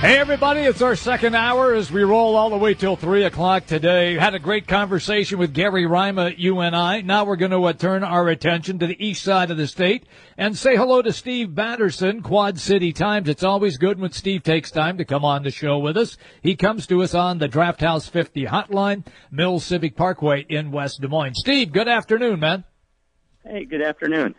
Hey, everybody, it's our second hour as we roll all the way till 3 o'clock today. Had a great conversation with Gary Rima, you and I. Now we're going to uh, turn our attention to the east side of the state and say hello to Steve Batterson, Quad City Times. It's always good when Steve takes time to come on the show with us. He comes to us on the Draft House 50 hotline, Mills Civic Parkway in West Des Moines. Steve, good afternoon, man. Hey, good afternoon.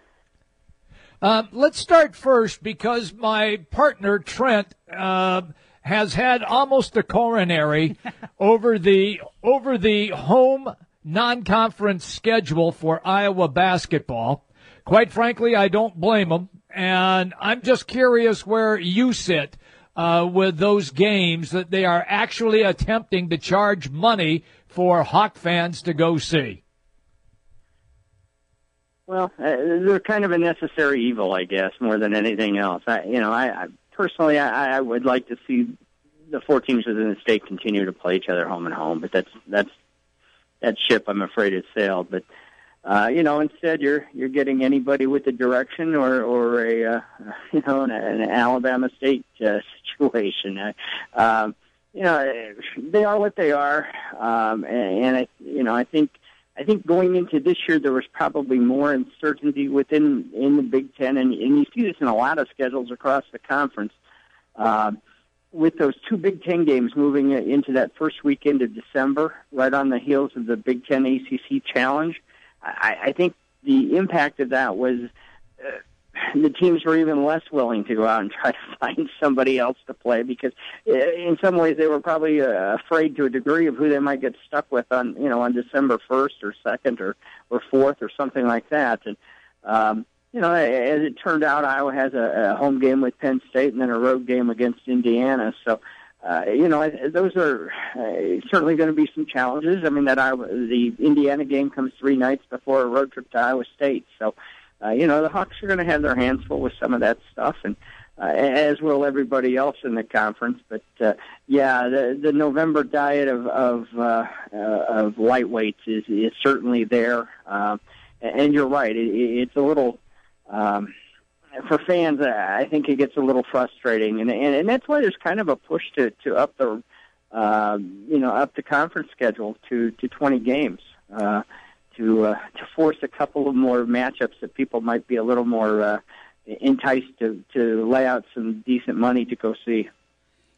Uh, let's start first because my partner Trent uh, has had almost a coronary over the over the home non-conference schedule for Iowa basketball. Quite frankly, I don't blame him, and I'm just curious where you sit uh, with those games that they are actually attempting to charge money for Hawk fans to go see. Well, uh, they're kind of a necessary evil, I guess, more than anything else. I, you know, I, I personally, I, I would like to see the four teams within the state continue to play each other home and home, but that's that's that ship, I'm afraid, has sailed. But uh, you know, instead, you're you're getting anybody with a direction or or a uh, you know an, an Alabama State uh, situation. Uh, um, you know, they are what they are, um, and, and I you know I think I think going into this year, there was probably more uncertainty within in the Big Ten, and, and you see this in a lot of schedules across the conference. Uh, with those two Big Ten games moving into that first weekend of December, right on the heels of the Big Ten ACC Challenge, I, I think the impact of that was uh, the teams were even less willing to go out and try to find somebody else to play because uh, in some ways they were probably uh, afraid to a degree of who they might get stuck with on you know on December 1st or 2nd or or 4th or something like that. And um you know as it turned out Iowa has a, a home game with Penn State and then a road game against Indiana. So uh, you know, those are uh, certainly going to be some challenges. I mean, that Iowa, the Indiana game comes three nights before a road trip to Iowa State, so uh, you know, the Hawks are going to have their hands full with some of that stuff, and uh, as will everybody else in the conference. But uh, yeah, the the November diet of of uh, uh, of lightweights is is certainly there, uh, and you're right. It, it's a little. Um, for fans, I think it gets a little frustrating, and and, and that's why there's kind of a push to to up the, uh, you know, up the conference schedule to to 20 games. Uh, to uh, to force a couple of more matchups that people might be a little more uh, enticed to to lay out some decent money to go see.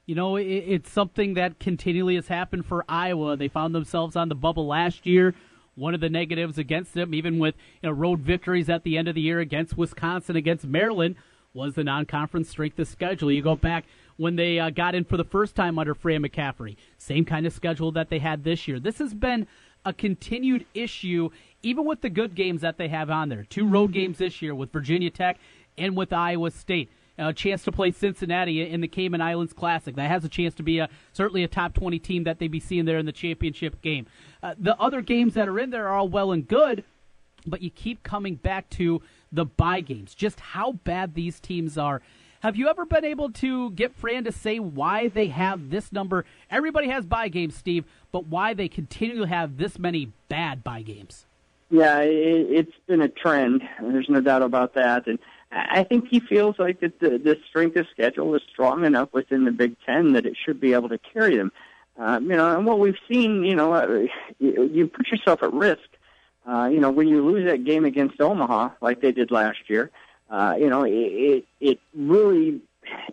You know, it, it's something that continually has happened for Iowa. They found themselves on the bubble last year. One of the negatives against them, even with you know, road victories at the end of the year against Wisconsin, against Maryland, was the non-conference strength of schedule. You go back when they uh, got in for the first time under Fran McCaffery, same kind of schedule that they had this year. This has been a continued issue, even with the good games that they have on there. Two road games this year with Virginia Tech and with Iowa State. A chance to play Cincinnati in the Cayman Islands Classic. That has a chance to be a certainly a top 20 team that they be seeing there in the championship game. Uh, the other games that are in there are all well and good, but you keep coming back to the buy games. Just how bad these teams are. Have you ever been able to get Fran to say why they have this number? Everybody has buy games, Steve, but why they continue to have this many bad buy games? Yeah, it, it's been a trend. There's no doubt about that. And I think he feels like that the, the strength of schedule is strong enough within the Big Ten that it should be able to carry them. Um, you know, and what we've seen, you know, uh, you, you put yourself at risk. Uh, you know, when you lose that game against Omaha, like they did last year, uh, you know, it, it, really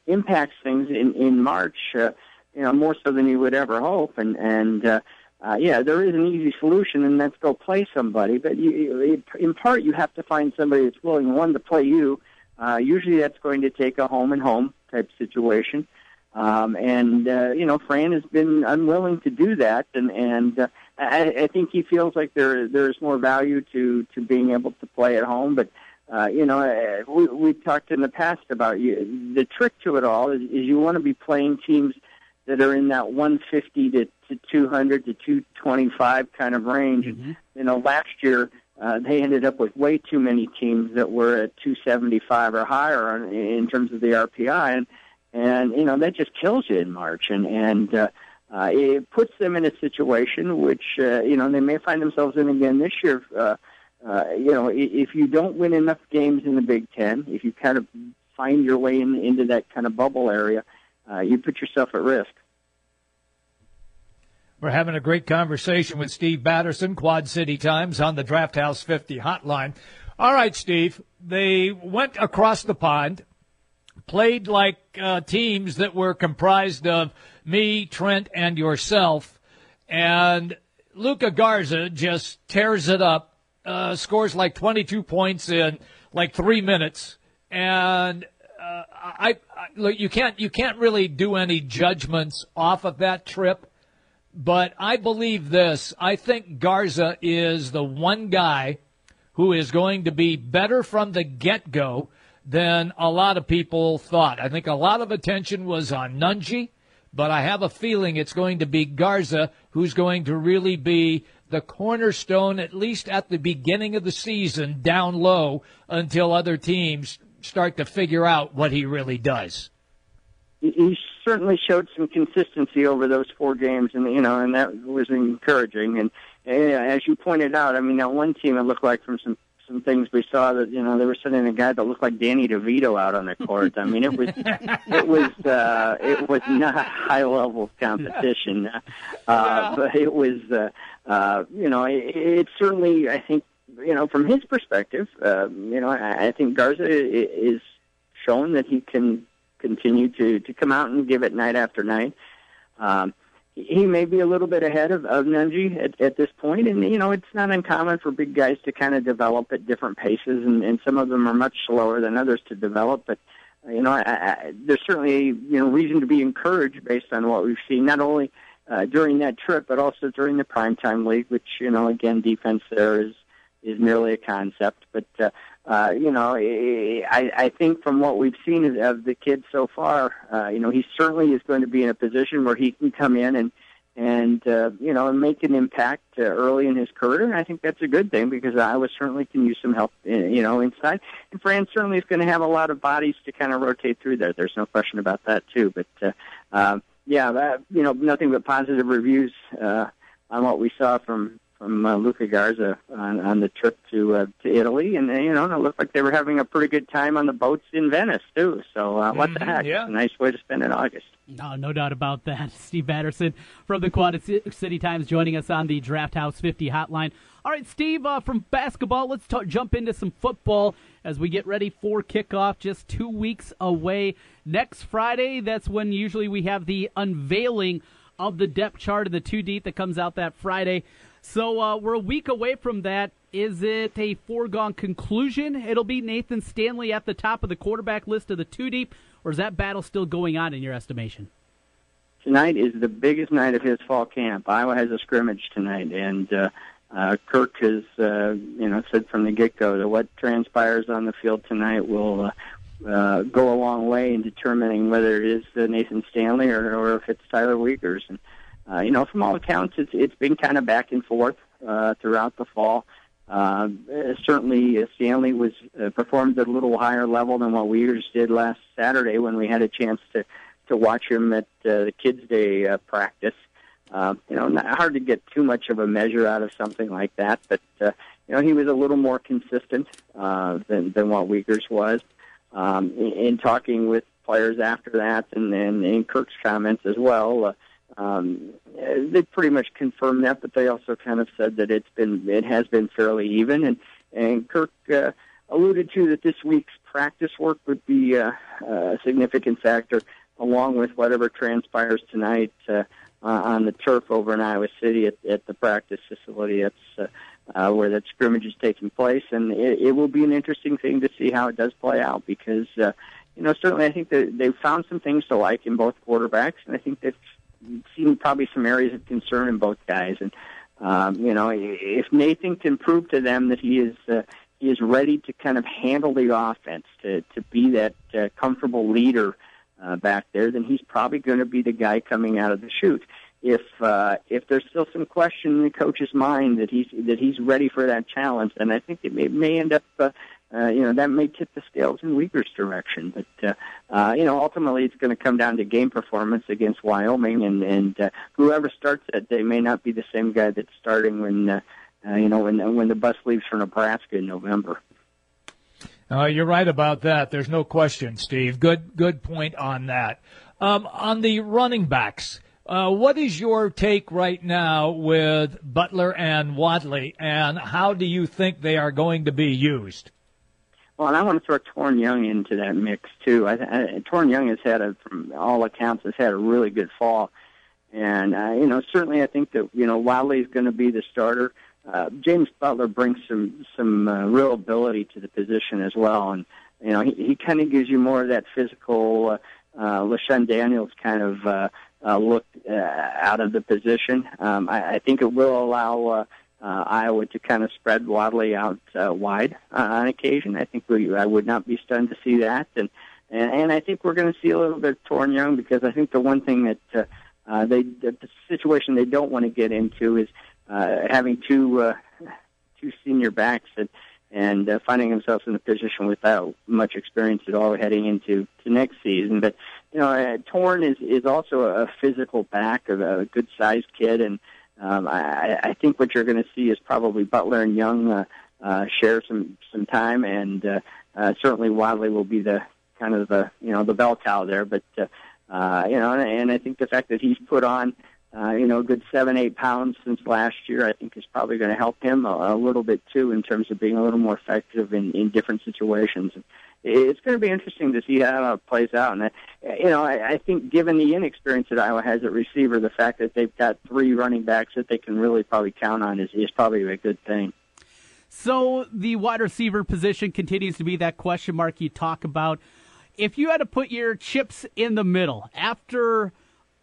impacts things in, in March, uh, you know, more so than you would ever hope. And, and, uh, uh, yeah, there is an easy solution, and that's go play somebody. But you, in part, you have to find somebody that's willing, one, to play you. Uh, usually, that's going to take a home and home type situation. Um, and uh, you know, Fran has been unwilling to do that, and and uh, I, I think he feels like there there's more value to to being able to play at home. But uh, you know, uh, we we talked in the past about you. The trick to it all is, is you want to be playing teams that are in that 150 to, to 200 to 225 kind of range. Mm-hmm. You know, last year uh, they ended up with way too many teams that were at 275 or higher on, in terms of the RPI, and and you know that just kills you in March, and and uh, uh, it puts them in a situation which uh, you know they may find themselves in again this year. Uh, uh, you know, if you don't win enough games in the Big Ten, if you kind of find your way in, into that kind of bubble area, uh, you put yourself at risk. We're having a great conversation with Steve Batterson, Quad City Times, on the Draft House 50 hotline. All right, Steve, they went across the pond, played like uh, teams that were comprised of me, Trent, and yourself, and Luka Garza just tears it up, uh, scores like 22 points in like three minutes, and uh, I, I look, you can't you can't really do any judgments off of that trip but I believe this. I think Garza is the one guy who is going to be better from the get go than a lot of people thought. I think a lot of attention was on Nunge, but I have a feeling it's going to be Garza who's going to really be the cornerstone, at least at the beginning of the season, down low until other teams start to figure out what he really does. He certainly showed some consistency over those four games, and you know, and that was encouraging. And, and as you pointed out, I mean, that one team it looked like from some some things we saw that you know they were sending a guy that looked like Danny DeVito out on the court. I mean, it was it was uh, it was not high level competition, uh, but it was uh, uh, you know it, it certainly I think you know from his perspective, uh, you know I, I think Garza is shown that he can continue to to come out and give it night after night. Um, he may be a little bit ahead of, of Nunge at, at this point, and you know it's not uncommon for big guys to kind of develop at different paces, and, and some of them are much slower than others to develop. But you know, I, I, there's certainly you know reason to be encouraged based on what we've seen, not only uh, during that trip, but also during the primetime league, which you know again defense there is is merely a concept. But uh, uh, you know, I, I think from what we've seen of the kid so far, uh, you know, he certainly is going to be in a position where he can come in and and uh, you know make an impact uh, early in his career. And I think that's a good thing because Iowa certainly can use some help, uh, you know, inside. And Fran certainly is going to have a lot of bodies to kind of rotate through there. There's no question about that too. But uh, uh, yeah, that, you know, nothing but positive reviews uh, on what we saw from from uh, Luka Garza on, on the trip to uh, to Italy, and you know it looked like they were having a pretty good time on the boats in Venice too. So uh, what mm-hmm, the heck? Yeah. It's a nice way to spend an August. No, no doubt about that. Steve Batterson from the Quad City Times joining us on the Draft House 50 hotline. All right, Steve, uh, from basketball, let's t- jump into some football as we get ready for kickoff just two weeks away. Next Friday, that's when usually we have the unveiling of the depth chart of the two deep that comes out that Friday. So uh, we're a week away from that. Is it a foregone conclusion? It'll be Nathan Stanley at the top of the quarterback list of the two deep, or is that battle still going on in your estimation? Tonight is the biggest night of his fall camp. Iowa has a scrimmage tonight, and uh, uh, Kirk has, uh, you know, said from the get-go that what transpires on the field tonight will uh, uh, go a long way in determining whether it is uh, Nathan Stanley or, or if it's Tyler Wiegers. And uh, you know, from all accounts, it's it's been kind of back and forth uh, throughout the fall. Uh, certainly, uh, Stanley was uh, performed at a little higher level than what Wiegers did last Saturday when we had a chance to to watch him at uh, the Kids Day uh, practice. Uh, you know, not hard to get too much of a measure out of something like that, but uh, you know, he was a little more consistent uh, than than what Wiegers was. Um, in, in talking with players after that, and, and in Kirk's comments as well. Uh, um, they pretty much confirmed that, but they also kind of said that it's been it has been fairly even. And and Kirk uh, alluded to that this week's practice work would be uh, a significant factor, along with whatever transpires tonight uh, uh, on the turf over in Iowa City at, at the practice facility. That's uh, uh, where that scrimmage is taking place, and it, it will be an interesting thing to see how it does play out because. Uh, you know, certainly, I think that they've found some things to like in both quarterbacks, and I think they've seen probably some areas of concern in both guys. And um, you know, if Nathan can prove to them that he is uh, he is ready to kind of handle the offense, to to be that uh, comfortable leader uh, back there, then he's probably going to be the guy coming out of the chute. If uh, if there's still some question in the coach's mind that he's that he's ready for that challenge, then I think it may, may end up uh, uh, you know, that may tip the scales in Wiegers' direction. But, uh, uh, you know, ultimately it's going to come down to game performance against Wyoming, and, and uh, whoever starts that day may not be the same guy that's starting when, uh, uh, you know, when, when the bus leaves for Nebraska in November. Uh, you're right about that. There's no question, Steve. Good, good point on that. Um, on the running backs, uh, what is your take right now with Butler and Wadley, and how do you think they are going to be used? Well, and I want to throw Toren Young into that mix too. I, I, Toren Young has had a, from all accounts, has had a really good fall, and uh, you know certainly I think that you know Wadley is going to be the starter. Uh, James Butler brings some some uh, real ability to the position as well, and you know he, he kind of gives you more of that physical, uh, uh, LeShun Daniels kind of uh, uh, look uh, out of the position. Um, I, I think it will allow. Uh, uh, Iowa to kind of spread Wadley out uh, wide uh, on occasion. I think we, I would not be stunned to see that, and and, and I think we're going to see a little bit of Toren Young because I think the one thing that uh, uh, they the, the situation they don't want to get into is uh, having two uh, two senior backs and and uh, finding themselves in a position without much experience at all heading into to next season. But you know, uh, Toren is is also a physical back, a, a good sized kid, and um, I, I think what you're going to see is probably Butler and Young uh, uh, share some some time, and uh, uh, certainly Wadley will be the kind of the you know the bell cow there. But uh, uh, you know, and I think the fact that he's put on uh, you know a good seven eight pounds since last year, I think is probably going to help him a, a little bit too in terms of being a little more effective in in different situations. It's going to be interesting to see how it plays out. And, I, you know, I, I think given the inexperience that Iowa has at receiver, the fact that they've got three running backs that they can really probably count on is, is probably a good thing. So the wide receiver position continues to be that question mark you talk about. If you had to put your chips in the middle after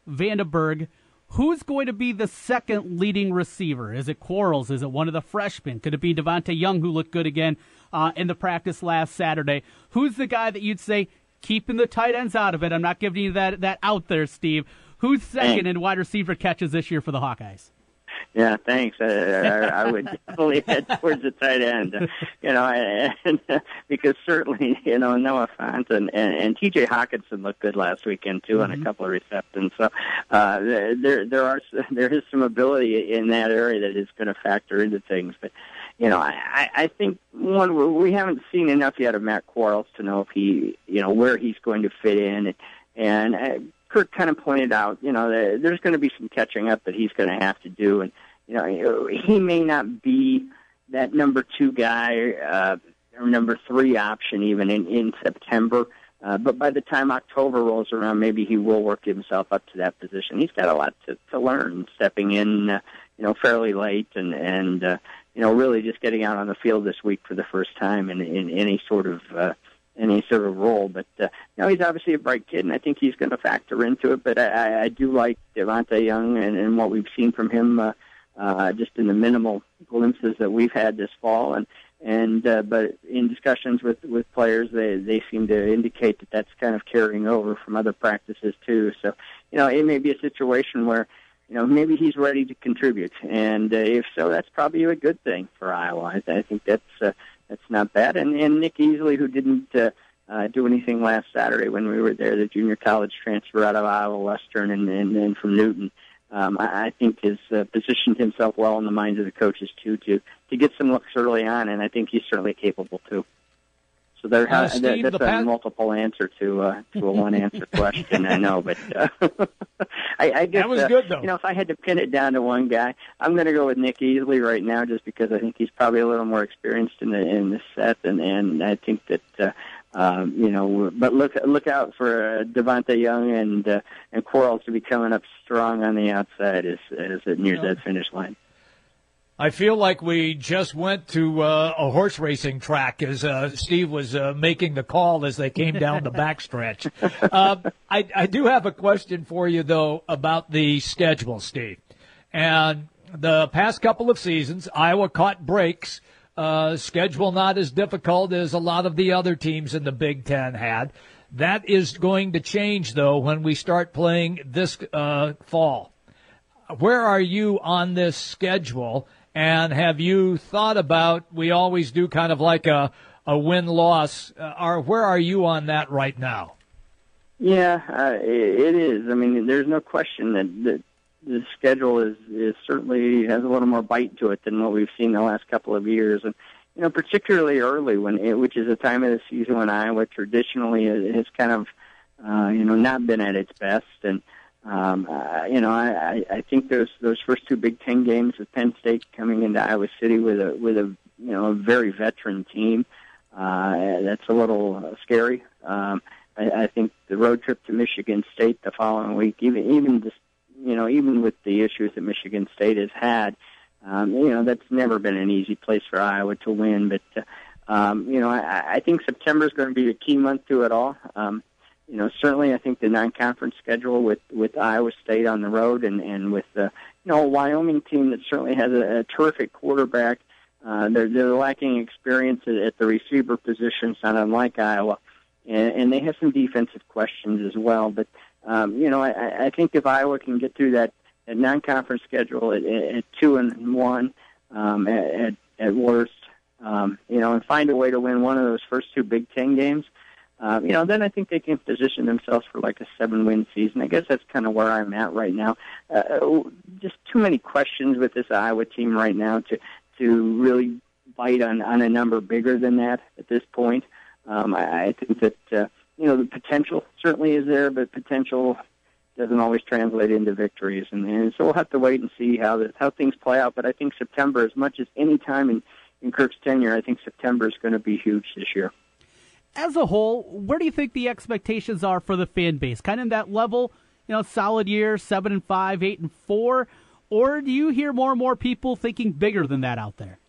VandeBerg, who's going to be the second leading receiver? Is it Quarles? Is it one of the freshmen? Could it be Devontae Young, who looked good again uh, in the practice last Saturday. Who's the guy that you'd say keeping the tight ends out of it? I'm not giving you that that out there, Steve. Who's second in wide receiver catches this year for the Hawkeyes? Yeah, thanks. I, I, I would definitely head towards the tight end, you know, and, because certainly, you know, Noah Fant and, and, and T.J. Hockenson looked good last weekend too mm-hmm. on a couple of receptions. So uh, there there are there is some ability in that area that is going to factor into things, but you know, I, I think one we haven't seen enough yet of Matt Quarles to know if he, you know, where he's going to fit in. And uh, Kirk kind of pointed out, you know, there's going to be some catching up that he's going to have to do, and you know, he may not be that number two guy uh, or number three option even in in September. Uh, but by the time October rolls around, maybe he will work himself up to that position. He's got a lot to, to learn, stepping in, uh, you know, fairly late, and and uh, you know, really just getting out on the field this week for the first time in, in any sort of uh, any sort of role. But uh, you know, he's obviously a bright kid, and I think he's going to factor into it. But I, I do like Devontae Young and, and what we've seen from him, uh, uh, just in the minimal glimpses that we've had this fall. And and uh, but in discussions with with players, they they seem to indicate that that's kind of carrying over from other practices too. So you know, it may be a situation where you know, maybe he's ready to contribute. And uh, if so, that's probably a good thing for Iowa. I, I think that's uh, that's not bad. And, and Nick Easley, who didn't uh, uh, do anything last Saturday when we were there, the junior college transfer out of Iowa Western and and, and from Newton, um, I, I think has uh, positioned himself well in the minds of the coaches too to to get some looks early on, and I think he's certainly capable too. So there, uh, Steve, that, that's the a multiple answer to uh, to a one answer question. I know, but uh, I, I guess that was uh, good though. You know, if I had to pin it down to one guy, I'm going to go with Nick Easley right now, just because I think he's probably a little more experienced in the in the set, and and I think that. Uh, um, you know, but look look out for uh, Devontae Young and uh, and Quarles to be coming up strong on the outside as as it nears that finish line. I feel like we just went to uh, a horse racing track as uh, Steve was uh, making the call as they came down the backstretch. Uh, I, I do have a question for you, though, about the schedule, Steve. And the past couple of seasons, Iowa caught breaks. Uh, schedule not as difficult as a lot of the other teams in the Big Ten had. That is going to change, though, when we start playing this uh, fall. Where are you on this schedule? And have you thought about, we always do kind of like a, a win loss. Uh, are where are you on that right now? Yeah, uh, it, is. I mean, there's no question that, that the schedule is is certainly has a little more bite to it than what we've seen the last couple of years, and you know, particularly early when it, which is a time of the season when Iowa traditionally has kind of uh, you know not been at its best, and um, uh, you know, I, I think those those first two Big Ten games with Penn State coming into Iowa City with a with a you know a very veteran team, uh, that's a little uh, scary. Um, I, I think the road trip to Michigan State the following week, even even just you know, even with the issues that Michigan State has had, um, you know, that's never been an easy place for Iowa to win. But, uh, um, you know, I, I think September is going to be a key month to it all. Um, you know, certainly I think the non-conference schedule with with Iowa State on the road and and with the you know Wyoming team that certainly has a, a terrific quarterback. Uh, they're they're lacking experience at, the receiver positions, not unlike Iowa, and, and they have some defensive questions as well. But um, you know, I, I think if Iowa can get through that, that non-conference schedule at, at two and one um, at, at worst, um, you know, and find a way to win one of those first two Big Ten games, um, you know, then I think they can position themselves for like a seven-win season. I guess that's kind of where I'm at right now. Uh, just too many questions with this Iowa team right now to to really bite on on a number bigger than that at this point. Um, I, I think that. Uh, you know, the potential certainly is there, but potential doesn't always translate into victories, and, and so we'll have to wait and see how the, how things play out. But I think September, as much as any time in in Kirk's tenure, I think September is going to be huge this year. As a whole, where do you think the expectations are for the fan base? Kind of that level, you know, solid year, seven and five, eight and four, or do you hear more and more people thinking bigger than that out there?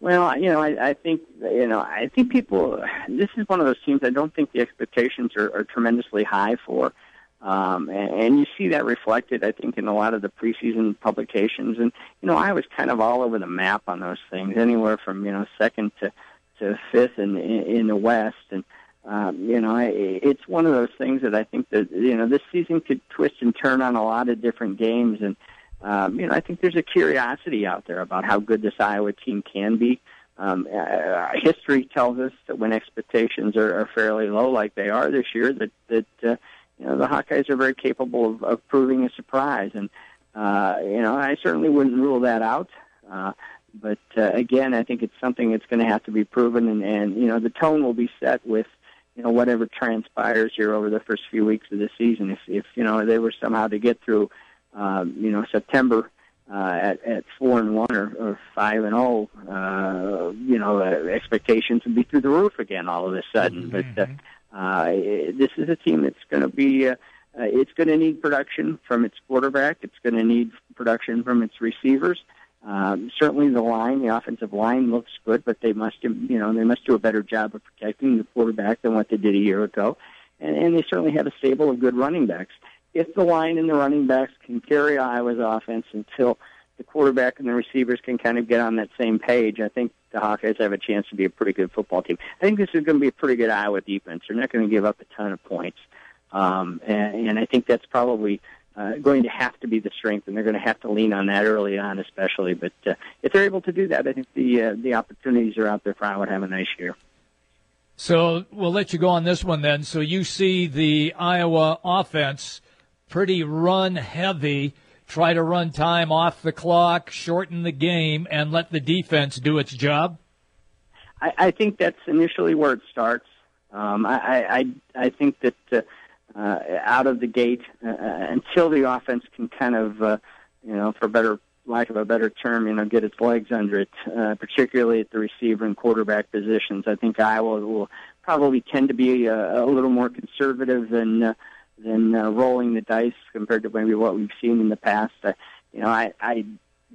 Well, you know, I, I think you know, I think people. This is one of those teams. I don't think the expectations are, are tremendously high for, um, and, and you see that reflected, I think, in a lot of the preseason publications. And you know, I was kind of all over the map on those things, anywhere from you know second to to fifth in in, the West, and um, you know, it's one of those things that I think that you know this season could twist and turn on a lot of different games and um, you know, I think there's a curiosity out there about how good this Iowa team can be. Um, uh, history tells us that when expectations are, are fairly low, like they are this year, that that uh, you know the Hawkeyes are very capable of, of proving a surprise, and uh, you know I certainly wouldn't rule that out. Uh, but uh, again, I think it's something that's going to have to be proven, and, and you know the tone will be set with you know whatever transpires here over the first few weeks of the season. If if you know they were somehow to get through um, you know, September uh, at at four and one or, or five and zero, oh, uh, you know, uh, expectations would be through the roof again all of a sudden. Mm-hmm. But uh, uh, this is a team that's going to be. Uh, uh, it's going to need production from its quarterback. It's going to need production from its receivers. Um, certainly, the line, the offensive line, looks good, but they must, you know, they must do a better job of protecting the quarterback than what they did a year ago. And, and they certainly have a stable of good running backs if the line and the running backs can carry Iowa's offense until the quarterback and the receivers can kind of get on that same page, I think the Hawkeyes have a chance to be a pretty good football team. I think this is going to be a pretty good Iowa defense. They're not going to give up a ton of points, um, and, and I think that's probably uh, going to have to be the strength, and they're going to have to lean on that early on, especially. But uh, if they're able to do that, I think the uh, the opportunities are out there for Iowa to have a nice year. So we'll let you go on this one then. So you see the Iowa offense pretty run heavy, try to run time off the clock, shorten the game, and let the defense do its job? I, I think that's initially where it starts. Um, I, I, I think that uh, uh, out of the gate, uh, until the offense can kind of, uh, you know, for better lack of a better term, you know, get its legs under it, uh, particularly at the receiver and quarterback positions. I think Iowa will probably tend to be a, a little more conservative than uh, than uh, rolling the dice compared to maybe what we've seen in the past. Uh, you know, I, I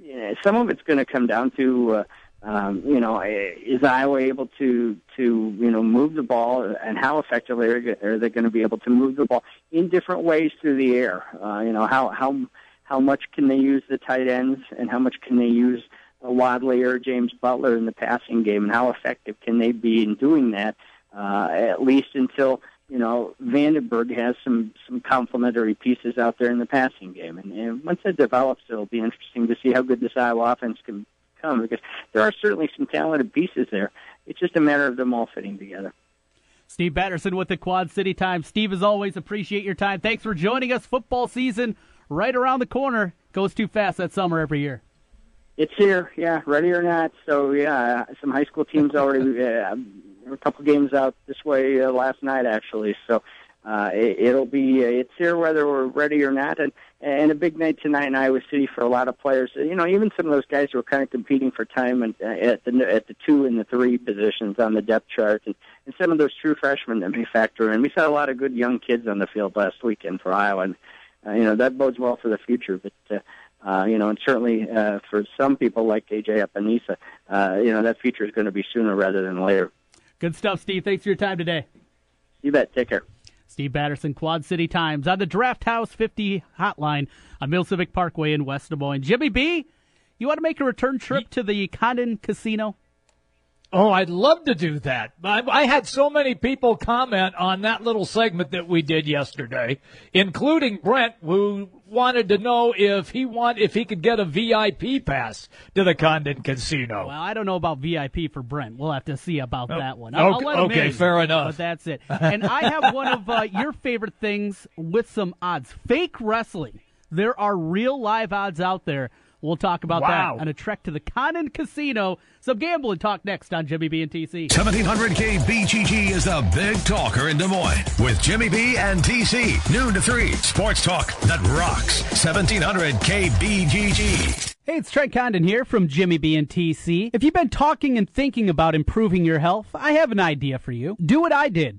you know, some of it's going to come down to, uh, um, you know, is Iowa able to to you know move the ball, and how effectively are they going to be able to move the ball in different ways through the air? Uh, you know, how how how much can they use the tight ends, and how much can they use a Wadley or James Butler in the passing game, and how effective can they be in doing that? Uh, at least until you know, VandeBerg has some some complementary pieces out there in the passing game, and, and once that develops, it'll be interesting to see how good this Iowa offense can come because there are certainly some talented pieces there. it's just a matter of them all fitting together. Steve Batterson with the Quad City Times. Steve, as always, appreciate your time. Thanks for joining us. Football season right around the corner. Goes too fast that summer every year. It's here, yeah, ready or not. So yeah, some high school teams already uh, a couple games out this way uh, last night actually. So uh, it, it'll be uh, it's here whether we're ready or not, and and a big night tonight in Iowa City for a lot of players. You know, even some of those guys who are kind of competing for time and uh, at the at the two and the three positions on the depth chart, and, and some of those true freshmen that may factor in. We saw a lot of good young kids on the field last weekend for Iowa, and uh, you know that bodes well for the future. But uh, uh, you know, and certainly uh, for some people like AJ Epenesa, uh, you know that future is going to be sooner rather than later. Good stuff, Steve. Thanks for your time today. You bet. Take care. Steve Batterson, Quad City Times, on the Draft House 50 hotline on Mills Civic Parkway in West Des Moines. Jimmy B, you want to make a return trip to the Condon Casino? Oh, I'd love to do that. I, I, had so many people comment on that little segment that we did yesterday, including Brent, who wanted to know if he want if he could get a VIP pass to the Condon Casino. Well, I don't know about VIP for Brent. We'll have to see about oh, that one. I'll, okay, I'll okay in, fair enough. But that's it. And I have one of uh, your favorite things with some odds: fake wrestling. There are real live odds out there We'll talk about wow. that on a trek to the Condon Casino. Some gambling talk next on Jimmy B and TC. 1700 KBGG is the big talker in Des Moines with Jimmy B and TC. Noon to 3. Sports talk that rocks. 1700 KBGG. Hey, it's Trent Condon here from Jimmy B and TC. If you've been talking and thinking about improving your health, I have an idea for you. Do what I did.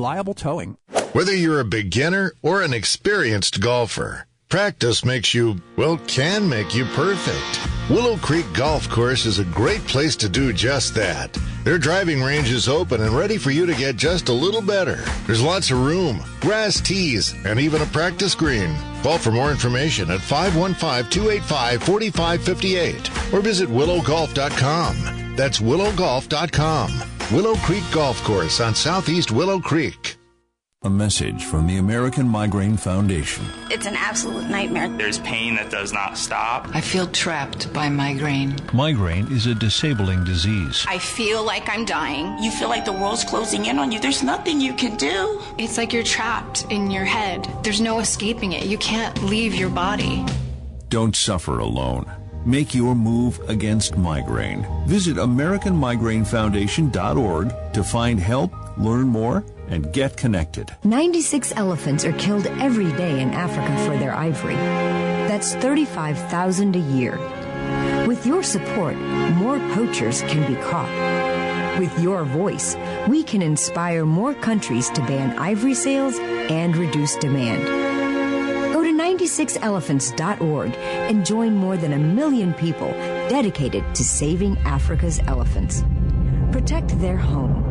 reliable towing. Whether you're a beginner or an experienced golfer, practice makes you, well, can make you perfect. Willow Creek Golf Course is a great place to do just that. Their driving range is open and ready for you to get just a little better. There's lots of room, grass tees, and even a practice green. Call for more information at 515-285-4558 or visit willowgolf.com. That's willowgolf.com. Willow Creek Golf Course on Southeast Willow Creek. A message from the American Migraine Foundation. It's an absolute nightmare. There's pain that does not stop. I feel trapped by migraine. Migraine is a disabling disease. I feel like I'm dying. You feel like the world's closing in on you. There's nothing you can do. It's like you're trapped in your head. There's no escaping it. You can't leave your body. Don't suffer alone. Make your move against migraine. Visit AmericanMigraineFoundation.org to find help, learn more, and get connected. 96 elephants are killed every day in Africa for their ivory. That's 35,000 a year. With your support, more poachers can be caught. With your voice, we can inspire more countries to ban ivory sales and reduce demand. 96elephants.org and join more than a million people dedicated to saving Africa's elephants. Protect their home.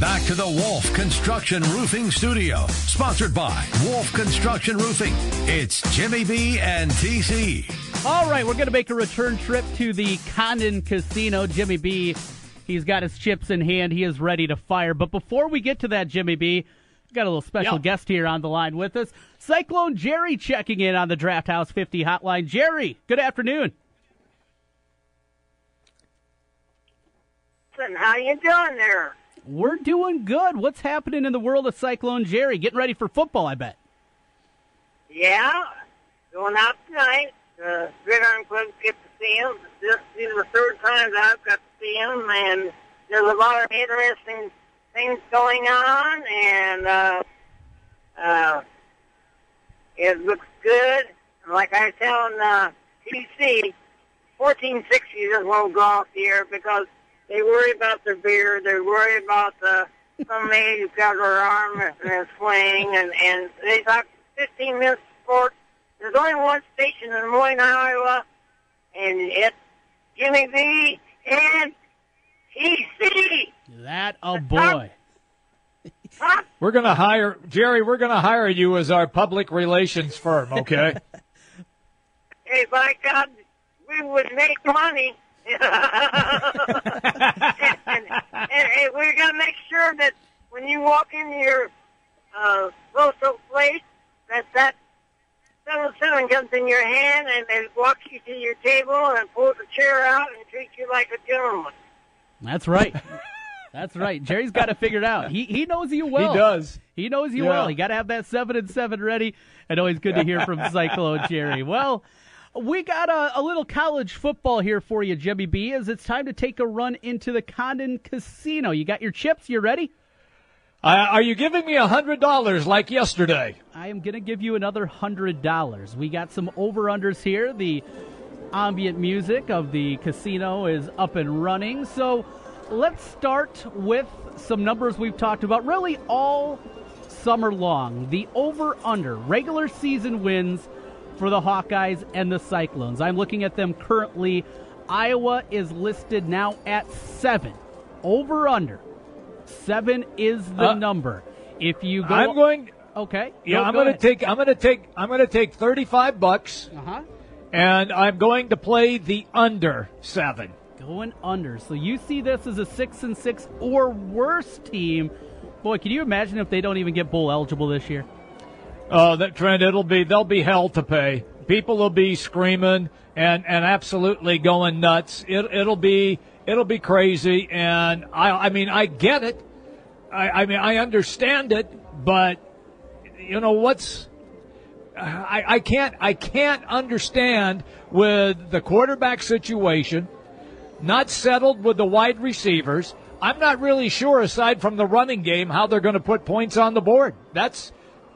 Back to the Wolf Construction Roofing Studio, sponsored by Wolf Construction Roofing. It's Jimmy B and TC. All right, we're going to make a return trip to the Condon Casino. Jimmy B, he's got his chips in hand. He is ready to fire. But before we get to that, Jimmy B, we've got a little special Yep. guest here on the line with us. Cyclone Jerry checking in on the Draft House 50 hotline. Jerry, good afternoon. Listen, how you doing there? We're doing good. What's happening in the world of Cyclone Jerry? Getting ready for football, I bet. Yeah, going out tonight. Uh, Gridiron Club get to see him. This is the third time that I've got to see him, and there's a lot of interesting things going on, and uh, uh, it looks good. Like I was telling uh, TC, 1460 doesn't want to go off the air because they worry about their beer. they worry about the some lady who's got her arm in a sling, and and they talk 15 minutes of sports. There's only one station in Des Moines, Iowa, and it's Jimmy B and TC. That oh, a boy. We're going to hire, Jerry, we're going to hire you as our public relations firm, okay? Hey, by God, we would make money. and, and, and, and we're going to make sure that when you walk in your uh, social place, that that seven seven comes in your hand and then walks you to your table and pulls a chair out and treats you like a gentleman. That's right. That's right. Jerry's got to figure it figured out. He he knows you well. He does. He knows you Yeah. well. He got to have that seven and seven ready. And always good to hear from Cyclone Jerry. Well, we got a, a little college football here for you, Jimmy B. As it's time to take a run into the Condon Casino. You got your chips. You ready? Uh, are you giving me a hundred dollars like yesterday? I am going to give you another hundred dollars. We got some over unders here. The ambient music of the casino is up and running. So let's start with some numbers we've talked about really all summer long. The over under regular season wins for the Hawkeyes and the Cyclones. I'm looking at them currently. Iowa is listed now at seven. Over under. Seven is the Uh, number. If you go, I'm going. Okay. Yeah, Go- I'm go going to take. I'm going to take. I'm going to take thirty-five bucks, Uh-huh. and I'm going to play the under seven. Going under. So you see this as a six and six or worse team. Boy, can you imagine if they don't even get bowl eligible this year? Oh, that trend. It'll be. They'll be hell to pay. People will be screaming and and absolutely going nuts. It, it'll be. It'll be crazy. And I. I mean, I get it. I, I mean, I understand it, but you know what's I, I can't I can't understand with the quarterback situation, not settled with the wide receivers. I'm not really sure, aside from the running game, how they're going to put points on the board. That's,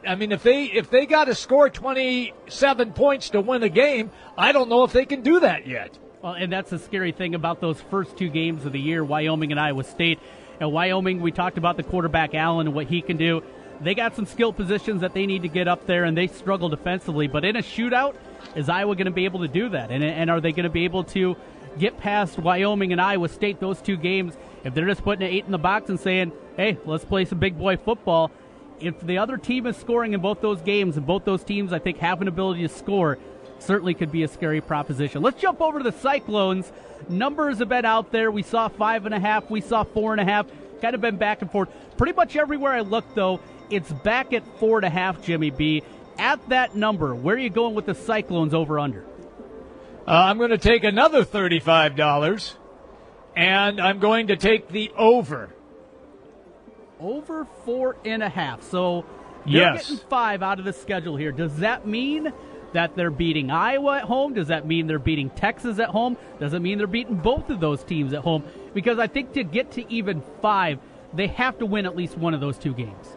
I mean, if they if they got to score 27 points to win a game, I don't know if they can do that yet. Well, and that's the scary thing about those first two games of the year, Wyoming and Iowa State. And Wyoming, we talked about the quarterback Allen and what he can do. They got some skill positions that they need to get up there, and they struggle defensively. But in a shootout, is Iowa going to be able to do that? And, and are they going to be able to get past Wyoming and Iowa State, those two games, if they're just putting an eight in the box and saying, hey, let's play some big boy football? If the other team is scoring in both those games, and both those teams, I think, have an ability to score, certainly could be a scary proposition. Let's jump over to the Cyclones. Numbers have been out there. We saw five and a half, we saw four and a half, kind of been back and forth. Pretty much everywhere I look, though, it's back at four and a half, Jimmy B. At that number, where are you going with the Cyclones over under? Uh, I'm going to take another $35, and I'm going to take the over. Over four and a half. So you're Yes. getting five out of the schedule here. Does that mean that they're beating Iowa at home? Does that mean they're beating Texas at home? Does it mean they're beating both of those teams at home? Because I think to get to even five, they have to win at least one of those two games.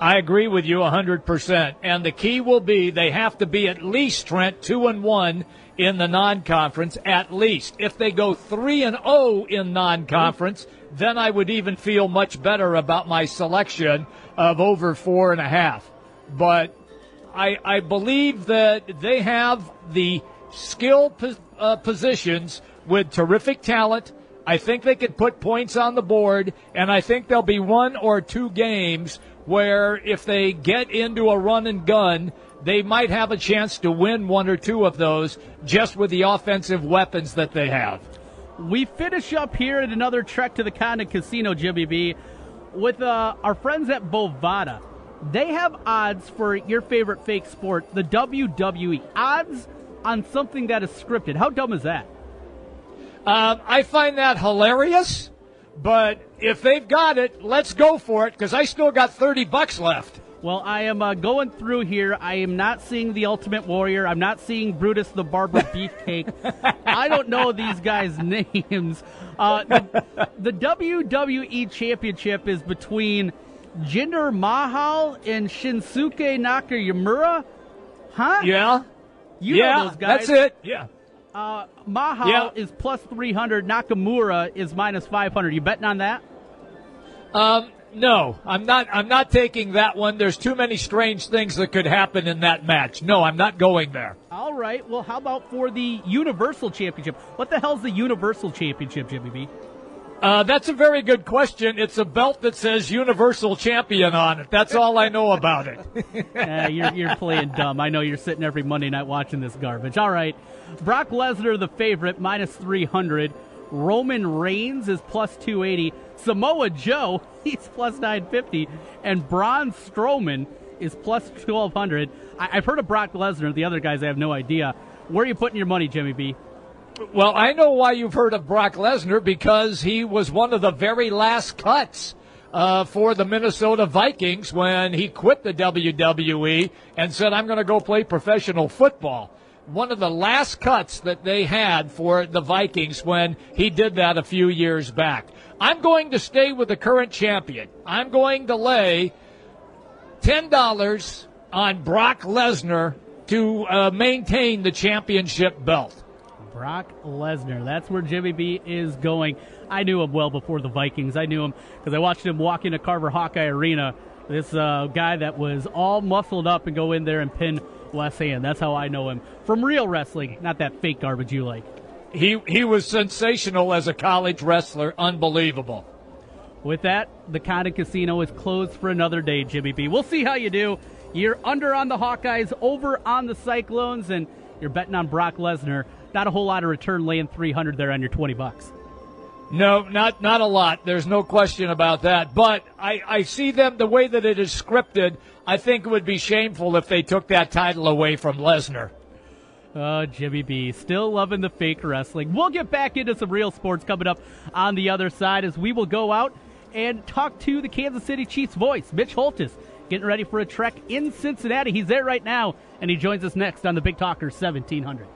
I agree with you 100%. And the key will be they have to be at least, Trent, 2 and 1 in the non conference, at least. If they go 3 and 0 in non conference, then I would even feel much better about my selection of over four and a half. But I, I believe that they have the skill uh, positions with terrific talent. I think they could put points on the board, and I think there'll be one or two games where if they get into a run and gun, they might have a chance to win one or two of those just with the offensive weapons that they have. We finish up here at another trek to the Condon Casino, Jimmy B, with uh, our friends at Bovada. They have odds for your favorite fake sport, the WWE. Odds on something that is scripted. How dumb is that? Um, I find that hilarious, but if they've got it, let's go for it because I still got 30 bucks left. Well, I am uh, going through here. I am not seeing the Ultimate Warrior. I'm not seeing Brutus the Barber Beefcake. I don't know these guys' names. Uh, the, the WWE Championship is between Jinder Mahal and Shinsuke Nakamura. Huh? Yeah. You yeah, know those guys. that's it. Yeah. Uh, Mahal Yeah. is plus 300. Nakamura is minus 500. You betting on that? Um, no, I'm not. I'm not taking that one. There's too many strange things that could happen in that match. No, I'm not going there. All right. Well, how about for the Universal Championship? What the hell's the Universal Championship, Jimmy B? Uh, that's a very good question. It's a belt that says Universal Champion on it. That's all I know about it. uh, you're, you're playing dumb. I know you're sitting every Monday night watching this garbage. All right. Brock Lesnar, the favorite, minus 300. Roman Reigns is plus 280. Samoa Joe, he's plus 950. And Braun Strowman is plus 1200. I, I've heard of Brock Lesnar. The other guys, I have no idea. Where are you putting your money, Jimmy B? Well, I know why you've heard of Brock Lesnar because he was one of the very last cuts uh, for the Minnesota Vikings when he quit the WWE and said, I'm going to go play professional football. One of the last cuts that they had for the Vikings when he did that a few years back. I'm going to stay with the current champion. I'm going to lay $10 on Brock Lesnar to uh, maintain the championship belt. Brock Lesnar. That's where Jimmy B is going. I knew him well before the Vikings. I knew him because I watched him walk into Carver Hawkeye Arena. This uh, guy that was all muscled up and go in there and pin Wes Hand. That's how I know him from real wrestling, not that fake garbage you like. He he was sensational as a college wrestler, unbelievable. With that, the Condon Casino is closed for another day, Jimmy B. We'll see how you do. You're under on the Hawkeyes, over on the Cyclones, and you're betting on Brock Lesnar. Not a whole lot of return, laying 300 there on your 20 bucks. No, not not a lot. There's no question about that. But I, I see them the way that it is scripted. I think it would be shameful if they took that title away from Lesnar. Uh, Jimmy B, still loving the fake wrestling. We'll get back into some real sports coming up on the other side as we will go out and talk to the Kansas City Chiefs voice, Mitch Holthus. getting ready for a trek in Cincinnati. He's there right now, and he joins us next on the Big Talker 1700.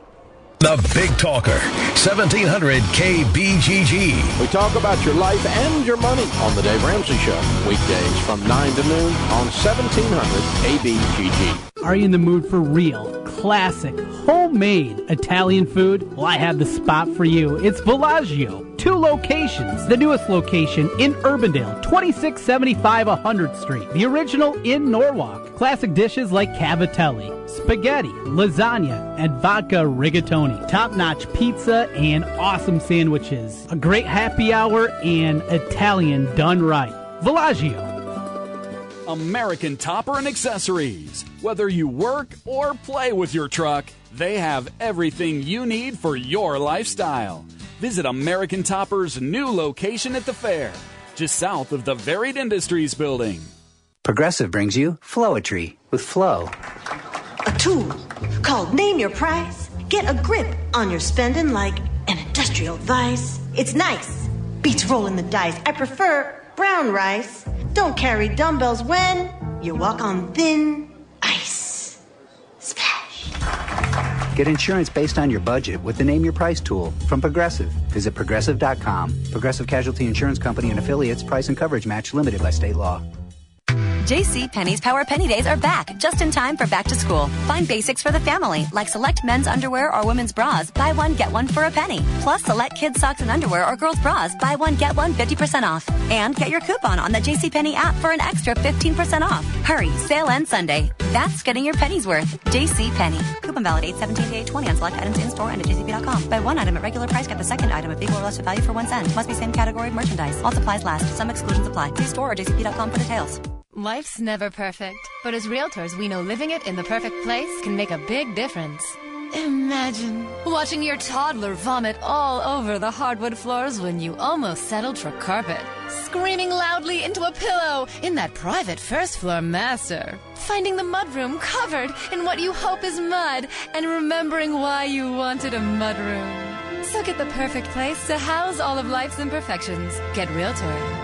The Big Talker, 1700 KBGG. We talk about your life and your money on The Dave Ramsey Show. Weekdays from 9 to noon on 1700 KBGG. Are you in the mood for real, classic, homemade Italian food? Well, I have the spot for you. It's Villaggio. Two locations. The newest location in Urbandale, 2675 100th Street. The original in Norwalk. Classic dishes like cavatelli, spaghetti, lasagna, and vodka rigatoni. Top notch pizza and awesome sandwiches. A great happy hour and Italian done right. Villaggio. American Topper and Accessories. Whether you work or play with your truck, they have everything you need for your lifestyle. Visit American Topper's new location at the fair, just south of the Varied Industries building. Progressive brings you Flowetry with Flow. A tool called Name Your Price. Get a grip on your spending like an industrial vice. It's nice. Beats rolling the dice. I prefer brown rice. Don't carry dumbbells when you walk on thin ice. Get insurance based on your budget with the Name Your Price tool from Progressive. Visit progressive.com. Progressive Casualty Insurance Company and affiliates. Price and coverage match limited by state law. JC Penney's Power Penny Days are back just in time for back to school. Find basics for the family, like select men's underwear or women's bras. Buy one, get one for a penny. Plus, select kids' socks and underwear or girls' bras. Buy one, get one 50% off. And get your coupon on the JC Penney app for an extra 15% off. Hurry, sale ends Sunday. That's getting your pennies worth. JC Penney. Coupon valid 817 to 820 on select items in store and at jcp.com. Buy one item at regular price, get the second item at equal or lesser value for one cent. Must be same category of merchandise. All supplies last. Some exclusions apply. See store or jcp.com for details. Life's never perfect, but as realtors, we know living it in the perfect place can make a big difference. Imagine watching your toddler vomit all over the hardwood floors when you almost settled for carpet. Screaming loudly into a pillow in that private first floor master. Finding the mudroom covered in what you hope is mud and remembering why you wanted a mudroom. So get the perfect place to house all of life's imperfections. Get Realtor.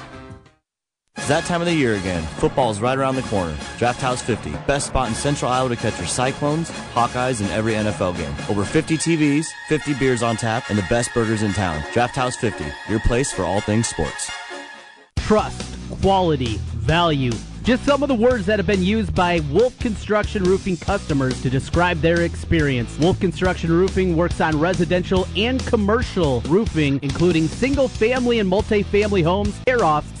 It's that time of the year again. Football is right around the corner. Draft House 50, best spot in Central Iowa to catch your Cyclones, Hawkeyes, and every NFL game. Over 50 TVs, 50 beers on tap, and the best burgers in town. Draft House 50, your place for all things sports. Trust, quality, value. Just some of the words that have been used by Wolf Construction Roofing customers to describe their experience. Wolf Construction Roofing works on residential and commercial roofing, including single family and multi-family homes, tear-offs,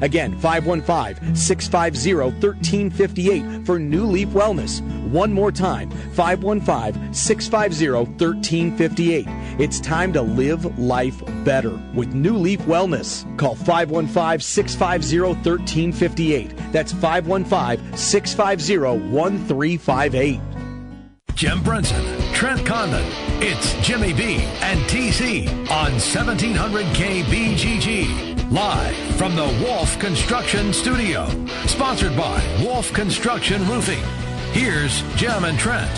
Again, 515 650 1358 for New Leaf Wellness. One more time 515 650 1358. It's time to live life better with New Leaf Wellness. Call 515 650 1358. That's 515 650 1358. Jim Brunson, Trent Condon. It's Jimmy B and TC on 1700 KBGG. Live from the Wolf Construction Studio. Sponsored by Wolf Construction Roofing. Here's Jim and Trent.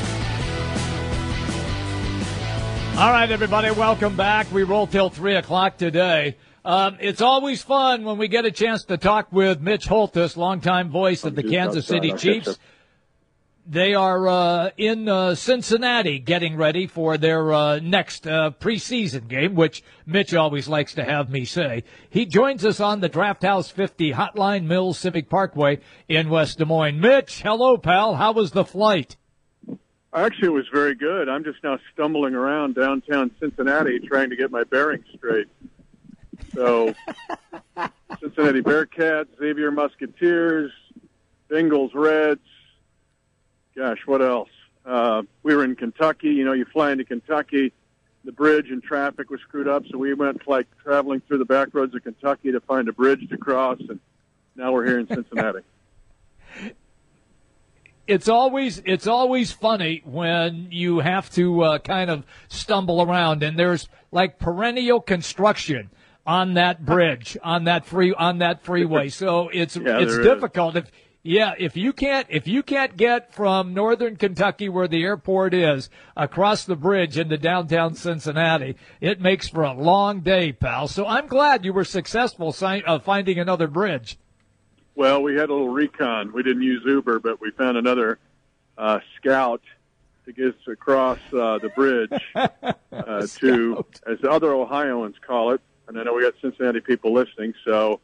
All right, everybody, welcome back. We roll till 3 o'clock today. Um, it's always fun when we get a chance to talk with Mitch Holthus, longtime voice of the Kansas City Chiefs. They are uh, in uh, Cincinnati getting ready for their uh, next uh, preseason game, which Mitch always likes to have me say. He joins us on the Draft House 50 Hotline Mills Civic Parkway in West Des Moines. Mitch, hello, pal. How was the flight? Actually, it was very good. I'm just now stumbling around downtown Cincinnati trying to get my bearings straight. So, Cincinnati Bearcats, Xavier Musketeers, Bengals Reds. Gosh, what else? Uh, we were in Kentucky. You know, you fly into Kentucky, the bridge and traffic was screwed up, so we went like traveling through the back roads of Kentucky to find a bridge to cross, and now we're here in Cincinnati it's always it's always funny when you have to uh, kind of stumble around and there's like perennial construction on that bridge on that free on that freeway so it's yeah, it's difficult if yeah if you can't if you can't get from northern kentucky where the airport is across the bridge into downtown cincinnati it makes for a long day pal so i'm glad you were successful si- uh, finding another bridge well, we had a little recon. We didn't use Uber, but we found another uh, scout to get us across uh, the bridge uh, to, as the other Ohioans call it. And I know we got Cincinnati people listening, so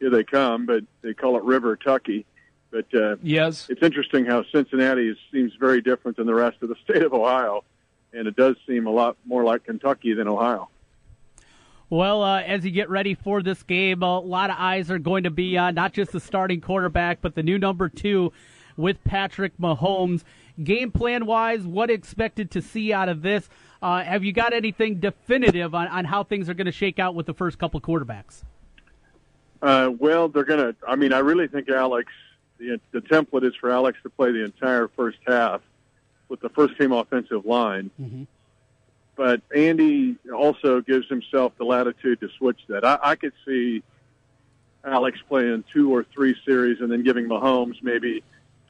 here they come. But they call it River Tucky. But uh, yes, it's interesting how Cincinnati is, seems very different than the rest of the state of Ohio, and it does seem a lot more like Kentucky than Ohio. Well, uh, as you get ready for this game, a lot of eyes are going to be on not just the starting quarterback, but the new number two with Patrick Mahomes. Game plan wise, what expected to see out of this? Uh, have you got anything definitive on, on how things are going to shake out with the first couple quarterbacks? Uh, well, they're going to. I mean, I really think Alex. The, the template is for Alex to play the entire first half with the first team offensive line. Mm-hmm but Andy also gives himself the latitude to switch that. I, I could see Alex playing two or three series and then giving Mahomes maybe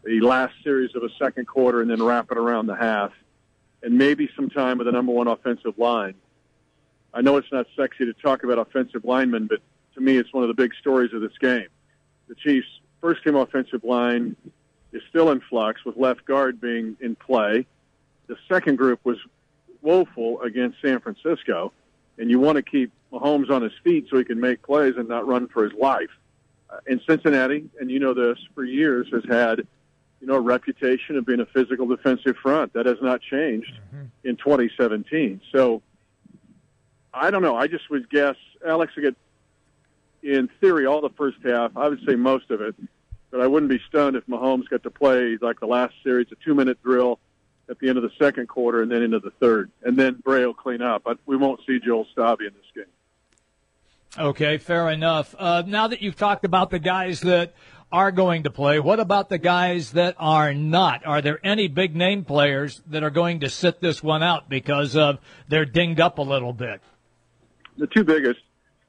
the last series of a second quarter and then wrap it around the half, and maybe some time with the number one offensive line. I know it's not sexy to talk about offensive linemen, but to me, it's one of the big stories of this game. The Chiefs' first team offensive line is still in flux, with left guard being in play. The second group was woeful against San Francisco, and you want to keep Mahomes on his feet so he can make plays and not run for his life. Uh, and Cincinnati, and you know this for years, has had you know a reputation of being a physical defensive front. That has not changed mm-hmm. in 2017. So I don't know. I just would guess Alex will get, in theory, all the first half. I would say most of it, but I wouldn't be stunned if Mahomes got to play like the last series, a two-minute drill at the end of the second quarter and then into the third. And then Bray will clean up. But we won't see Joel Stave in this game. Okay, fair enough. Uh, now that you've talked about the guys that are going to play, what about the guys that are not? Are there any big name players that are going to sit this one out because of they're dinged up a little bit? The two biggest,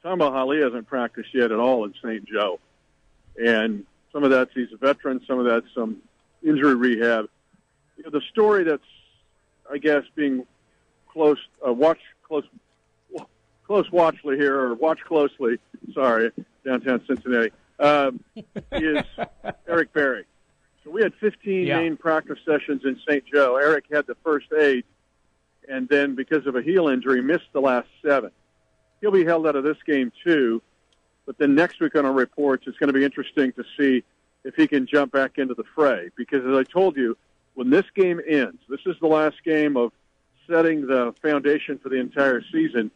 Tamba Hali hasn't practiced yet at all in St. Joe. And some of that's he's a veteran, some of that's some injury rehab you know, the story that's, I guess, being close, uh, watch close, close watchly here, or watch closely. Sorry, downtown Cincinnati um, is Eric Berry. So we had 15 yeah. main practice sessions in St. Joe. Eric had the first eight, and then because of a heel injury, missed the last seven. He'll be held out of this game too. But then next week on our reports, it's going to be interesting to see if he can jump back into the fray. Because as I told you, when this game ends, this is the last game of setting the foundation for the entire season.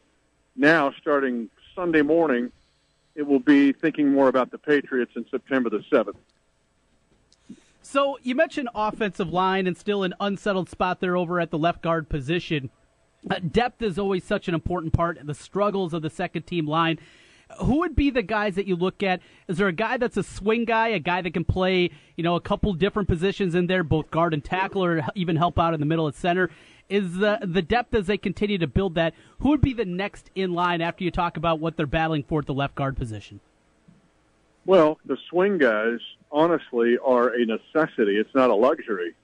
Now, starting Sunday morning, it will be thinking more about the Patriots in September the 7th. So you mentioned offensive line and still an unsettled spot there over at the left guard position. Uh, depth is always such an important part. The struggles of the second team line who would be the guys that you look at? Is there a guy that's a swing guy, a guy that can play, you know, a couple different positions in there, both guard and tackle, or even help out in the middle at center? Is the the depth as they continue to build that? Who would be the next in line after you talk about what they're battling for at the left guard position? Well, the swing guys, honestly, are a necessity. It's not a luxury.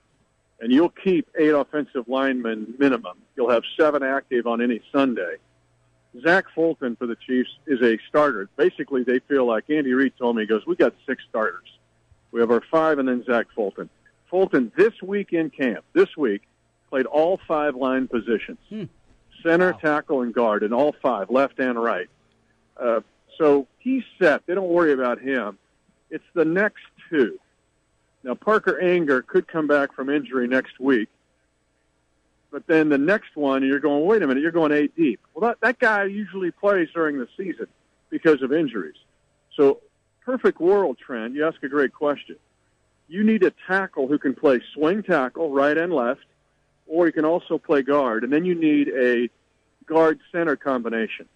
And you'll keep eight offensive linemen minimum. You'll have seven active on any Sunday. Zach Fulton for the Chiefs is a starter. Basically, they feel like Andy Reid told me, he goes, we got six starters. We have our five and then Zach Fulton. Fulton this week in camp, this week, played all five line positions. Hmm. Center, wow. tackle, and guard in all five, left and right. Uh, so he's set. They don't worry about him. It's the next two. Now, Parker Ehinger could come back from injury next week. But then the next one, you're going, wait a minute, you're going eight deep. Well, that, that guy usually plays during the season because of injuries. So, perfect world, Trent, you ask a great question. You need a tackle who can play swing tackle, right and left, or you can also play guard. And then you need a guard center combination.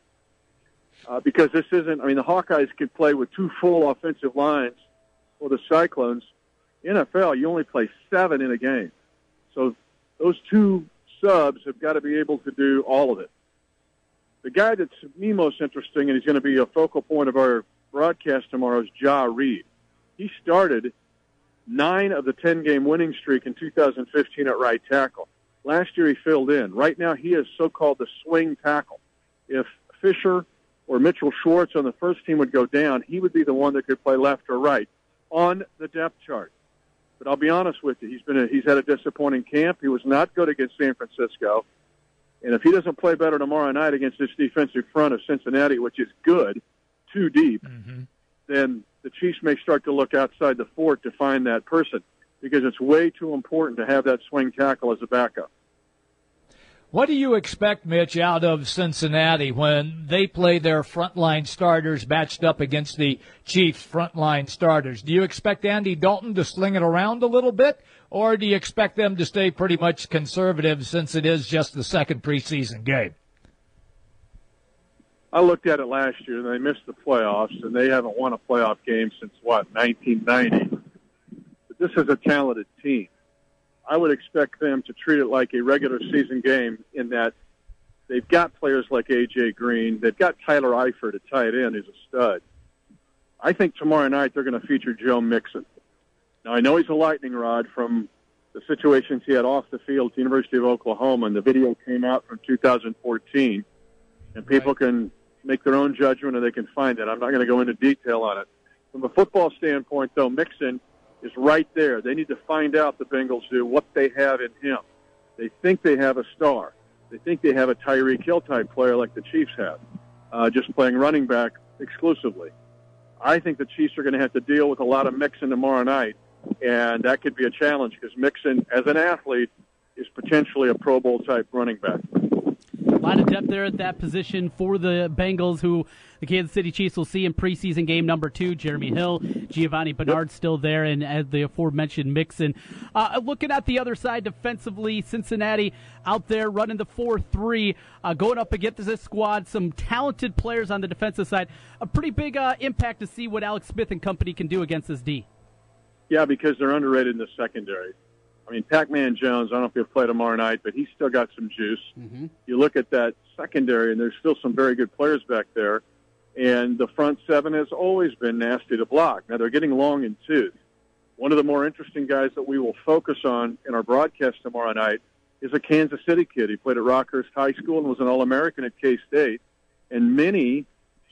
Uh, because this isn't, I mean, the Hawkeyes could play with two full offensive lines, or the Cyclones NFL, you only play seven in a game. So those two subs have got to be able to do all of it. The guy that's me most interesting, and he's going to be a focal point of our broadcast tomorrow, is Jah Reid. He started nine of the 10 game winning streak in 2015 at right tackle. Last year he filled in. Right now he is so called the swing tackle. If Fisher or Mitchell Schwartz on the first team would go down, he would be the one that could play left or right on the depth chart. But I'll be honest with you, he's been a, he's had a disappointing camp. He was not good against San Francisco, and if he doesn't play better tomorrow night against this defensive front of Cincinnati, which is good, too deep, mm-hmm. then the Chiefs may start to look outside the fort to find that person because it's way too important to have that swing tackle as a backup. What do you expect, Mitch, out of Cincinnati when they play their frontline starters matched up against the Chiefs' frontline starters? Do you expect Andy Dalton to sling it around a little bit, or do you expect them to stay pretty much conservative since it is just the second preseason game? I looked at it last year, and they missed the playoffs, and they haven't won a playoff game since what 1990. But this is a talented team I would expect them to treat it like a regular season game in that they've got players like AJ Green, they've got Tyler Eifert at tight end, who's a stud. I think tomorrow night they're going to feature Joe Mixon. Now I know he's a lightning rod from the situations he had off the field at the University of Oklahoma, and the video came out from 2014, and people right. can make their own judgment and they can find it. I'm not going to go into detail on it. From a football standpoint, though, Mixon is right there. They need to find out the Bengals do what they have in him. They think they have a star. They think they have a Tyreek Hill type player like the Chiefs have, uh, just playing running back exclusively. I think the Chiefs are going to have to deal with a lot of Mixon tomorrow night, and that could be a challenge because Mixon, as an athlete, is potentially a Pro Bowl type running back. A lot of depth there at that position for the Bengals, who the Kansas City Chiefs will see in preseason game number two. Jeremy Hill, Giovani Bernard still there, and as the aforementioned Mixon. Uh, looking at the other side defensively, Cincinnati out there running the 4 3, uh, going up against this squad. Some talented players on the defensive side. A pretty big uh, impact to see what Alex Smith and company can do against this D. Yeah, because they're underrated in the secondary. I mean, Pac-Man Jones, I don't know if he'll play tomorrow night, but he's still got some juice. Mm-hmm. You look at that secondary, and there's still some very good players back there. And the front seven has always been nasty to block. Now, they're getting long in tooth. One of the more interesting guys that we will focus on in our broadcast tomorrow night is a Kansas City kid. He played at Rockhurst High School and was an All-American at K-State. And many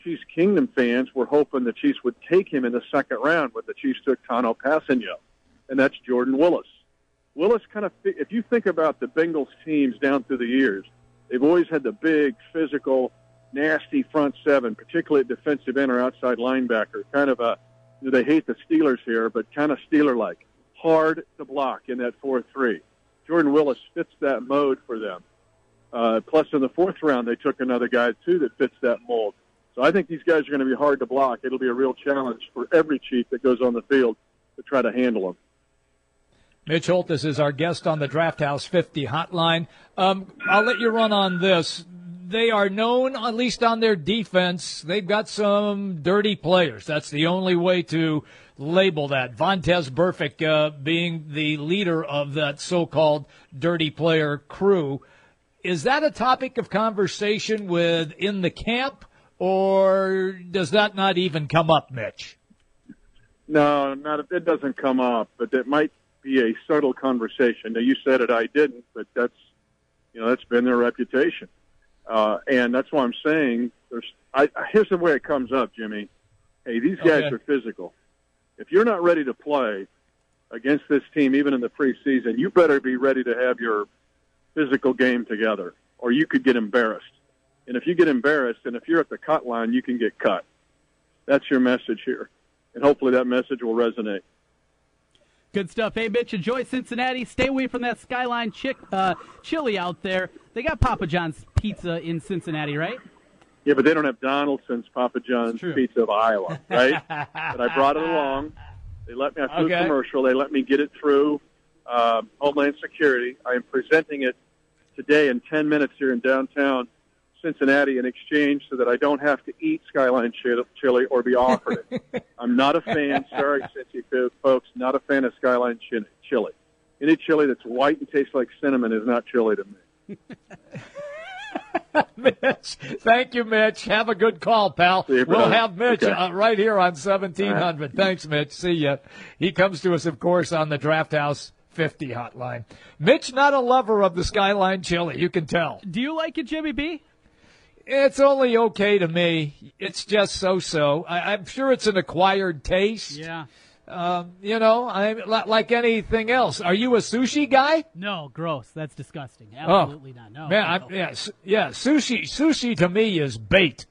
Chiefs Kingdom fans were hoping the Chiefs would take him in the second round, but the Chiefs took Tanoh Kpassagnon, and that's Jordan Willis. Willis kind of, if you think about the Bengals teams down through the years, they've always had the big, physical, nasty front seven, particularly at defensive end or outside linebacker. Kind of a, they hate the Steelers here, but kind of Steeler-like, hard to block in that four-three. Jordan Willis fits that mode for them. Uh, plus, in the fourth round, they took another guy too that fits that mold. So I think these guys are going to be hard to block. It'll be a real challenge for every chief that goes on the field to try to handle them. Mitch Holthus is our guest on the Draft House 50 hotline. Um, I'll let you run on this. They are known, at least on their defense, they've got some dirty players. That's the only way to label that. Vontaze Burfict uh, being the leader of that so-called dirty player crew. Is that a topic of conversation within the camp, or does that not even come up, Mitch? No, not it doesn't come up, but it might be a subtle conversation. Now you said it, I didn't, but that's you know that's been their reputation, uh, and that's why I'm saying there's. I, here's the way it comes up, Jimmy. Hey, these guys Okay. are physical. If you're not ready to play against this team, even in the preseason, you better be ready to have your physical game together, or you could get embarrassed. And if you get embarrassed, and if you're at the cut line, you can get cut. That's your message here, and hopefully that message will resonate. Good stuff. Hey, Mitch, enjoy Cincinnati. Stay away from that Skyline chick, uh, chili out there. They got Papa John's pizza in Cincinnati, right? Yeah, but they don't have Donaldson's Papa John's Pizza of Iowa, right? but I brought it along. They let me. I flew Okay. commercial. They let me get it through uh, Homeland Security. I am presenting it today in 10 minutes here in downtown Cincinnati in exchange so that I don't have to eat Skyline chili, chili or be offered it. I'm not a fan. Sorry, Cincy fo- folks, not a fan of Skyline chili. Any chili that's white and tastes like cinnamon is not chili to me. Mitch, thank you, Mitch. Have a good call, pal. you, we'll have Mitch Okay. uh, right here on 1700. Thanks, Mitch. See ya. He comes to us, of course, on the Draft House 50 hotline. Mitch, not a lover of the Skyline chili. You can tell. Do you like it, Jimmy B? It's only okay to me. It's just so-so. I, I'm sure it's an acquired taste. Yeah. Um, you know, I li- like anything else. Are you a sushi guy? No, gross. That's disgusting. Absolutely not. No. Oh. Man. I'm, yeah. Sushi, sushi to me is bait.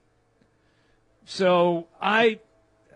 So I,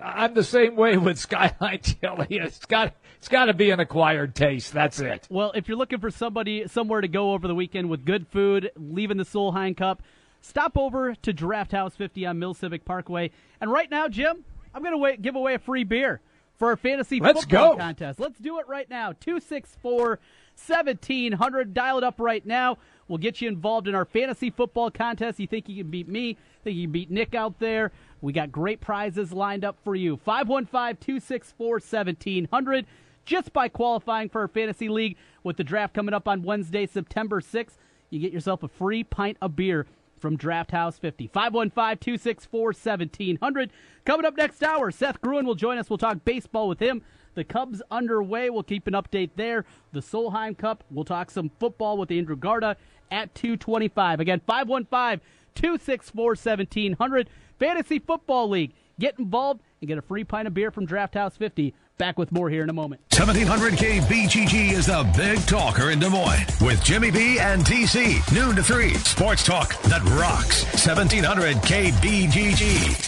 I'm the same way with Skyline chili. It's got, it's got to be an acquired taste. That's it. Well, if you're looking for somebody somewhere to go over the weekend with good food, leaving the Solheim Cup, stop over to Draft House 50 on Mill Civic Parkway. And right now, Jim, I'm going to give away a free beer for our fantasy Let's football go. contest. Let's do it right now. 264 1700. Dial it up right now. We'll get you involved in our fantasy football contest. You think you can beat me? Think you can beat Nick out there? We got great prizes lined up for you. 515 264 1700. Just by qualifying for our fantasy league with the draft coming up on Wednesday, September 6th, you get yourself a free pint of beer from Draft House 50. 515 264 1700. Coming up next hour, Seth Gruen will join us. We'll talk baseball with him. The Cubs underway. We'll keep an update there. The Solheim Cup. We'll talk some football with Andrew Garda at 225. Again, 515 264 1700. Fantasy Football League. Get involved and get a free pint of beer from Draft House 50. Back with more here in a moment. 1700 KBGG is the big talker in Des Moines with Jimmy B and TC. Noon to 3. Sports talk that rocks. 1700K BGG.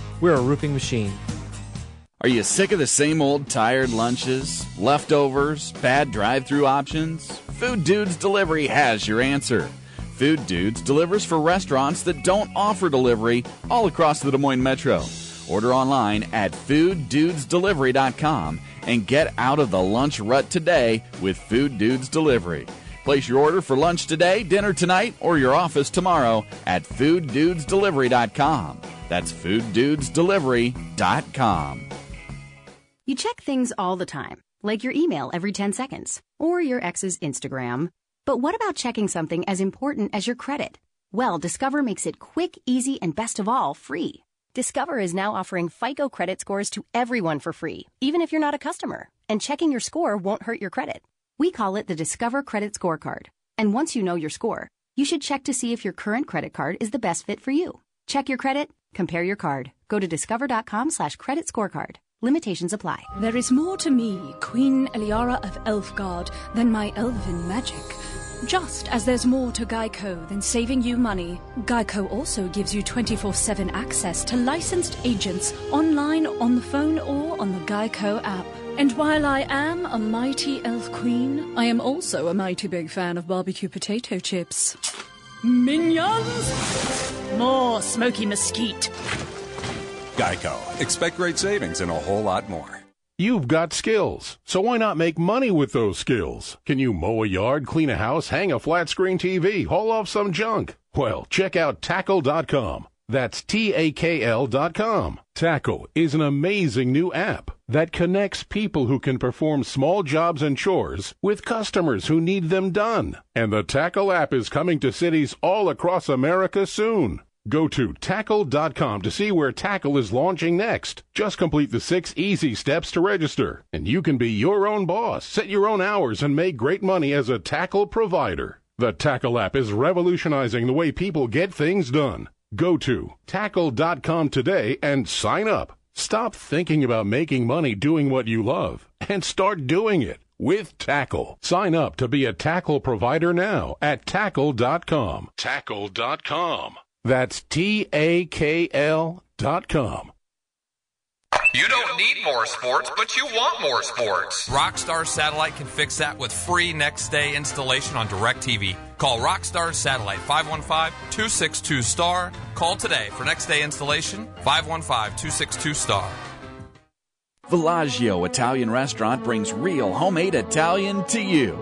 We're a roofing machine. Are you sick of the same old tired lunches, leftovers, bad drive through options? Food Dudes Delivery has your answer. Food Dudes delivers for restaurants that don't offer delivery all across the Des Moines Metro. Order online at fooddudesdelivery.com and get out of the lunch rut today with Food Dudes Delivery. Place your order for lunch today, dinner tonight, or your office tomorrow at fooddudesdelivery.com. That's fooddudesdelivery.com. You check things all the time, like your email every 10 seconds or your ex's Instagram. But what about checking something as important as your credit? Well, Discover makes it quick, easy, and best of all, free. Discover is now offering FICO credit scores to everyone for free, even if you're not a customer. And checking your score won't hurt your credit. We call it the Discover Credit Scorecard. And once you know your score, you should check to see if your current credit card is the best fit for you. Check your credit, compare your card. Go to discover.com slash credit scorecard. Limitations apply. There is more to me, Queen Eliara of Elfgard, than my elven magic. Just as there's more to Geico than saving you money, Geico also gives you 24 7 access to licensed agents online, on the phone, or on the Geico app. And while I am a mighty elf queen, I am also a mighty big fan of barbecue potato chips. Minions! More smoky mesquite. Geico. Expect great savings and a whole lot more. You've got skills, so why not make money with those skills? Can you mow a yard, clean a house, hang a flat screen TV, haul off some junk? Well, check out Takl.com. That's T A K L.com. com. Takl is an amazing new app that connects people who can perform small jobs and chores with customers who need them done. And the Takl app is coming to cities all across America soon. Go to takl.com to see where Takl is launching next. Just complete the six easy steps to register, and you can be your own boss, set your own hours, and make great money as a Takl provider. The Takl app is revolutionizing the way people get things done. Go to takl.com today and sign up. Stop thinking about making money doing what you love and start doing it with Takl. Sign up to be a Takl provider now at takl.com. Takl.com. That's T A K L dot com. You don't need more sports, but you want more sports. Rockstar Satellite can fix that with free next day installation on DirecTV. Call Rockstar Satellite 515 262 STAR. Call today for next day installation 515 262 STAR. Villaggio Italian Restaurant brings real homemade Italian to you.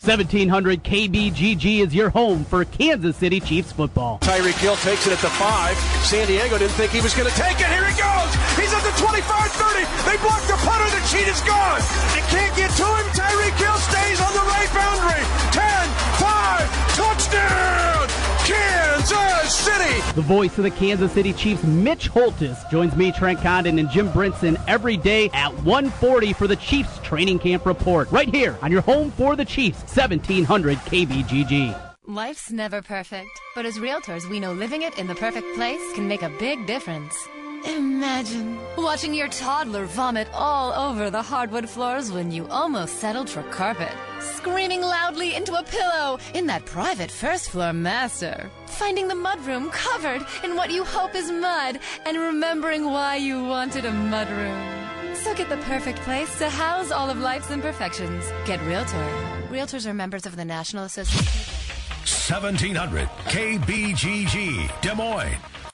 1700 KBGG is your home for Kansas City Chiefs football. Tyreek Hill takes it at the five. San Diego didn't think he was going to take it. Here he goes. He's at the 25 30. They blocked the punter. The cheat is gone. They can't get to him. Tyreek Hill stays on the right boundary. 10 5. Touchdown. Kansas City. The voice of the Kansas City Chiefs, Mitch Holthus, joins me, Trent Condon, and Jim Brinson every day at 1:40 for the Chiefs training camp report. Right here on your home for the Chiefs, 1700 KBGG. Life's never perfect, but as realtors, we know living it in the perfect place can make a big difference. Imagine watching your toddler vomit all over the hardwood floors when you almost settled for carpet. Screaming loudly into a pillow in that private first floor master. Finding the mudroom covered in what you hope is mud and remembering why you wanted a mudroom. So get the perfect place to house all of life's imperfections. Get Realtor. Realtors are members of the National Association. 1700 KBGG, Des Moines.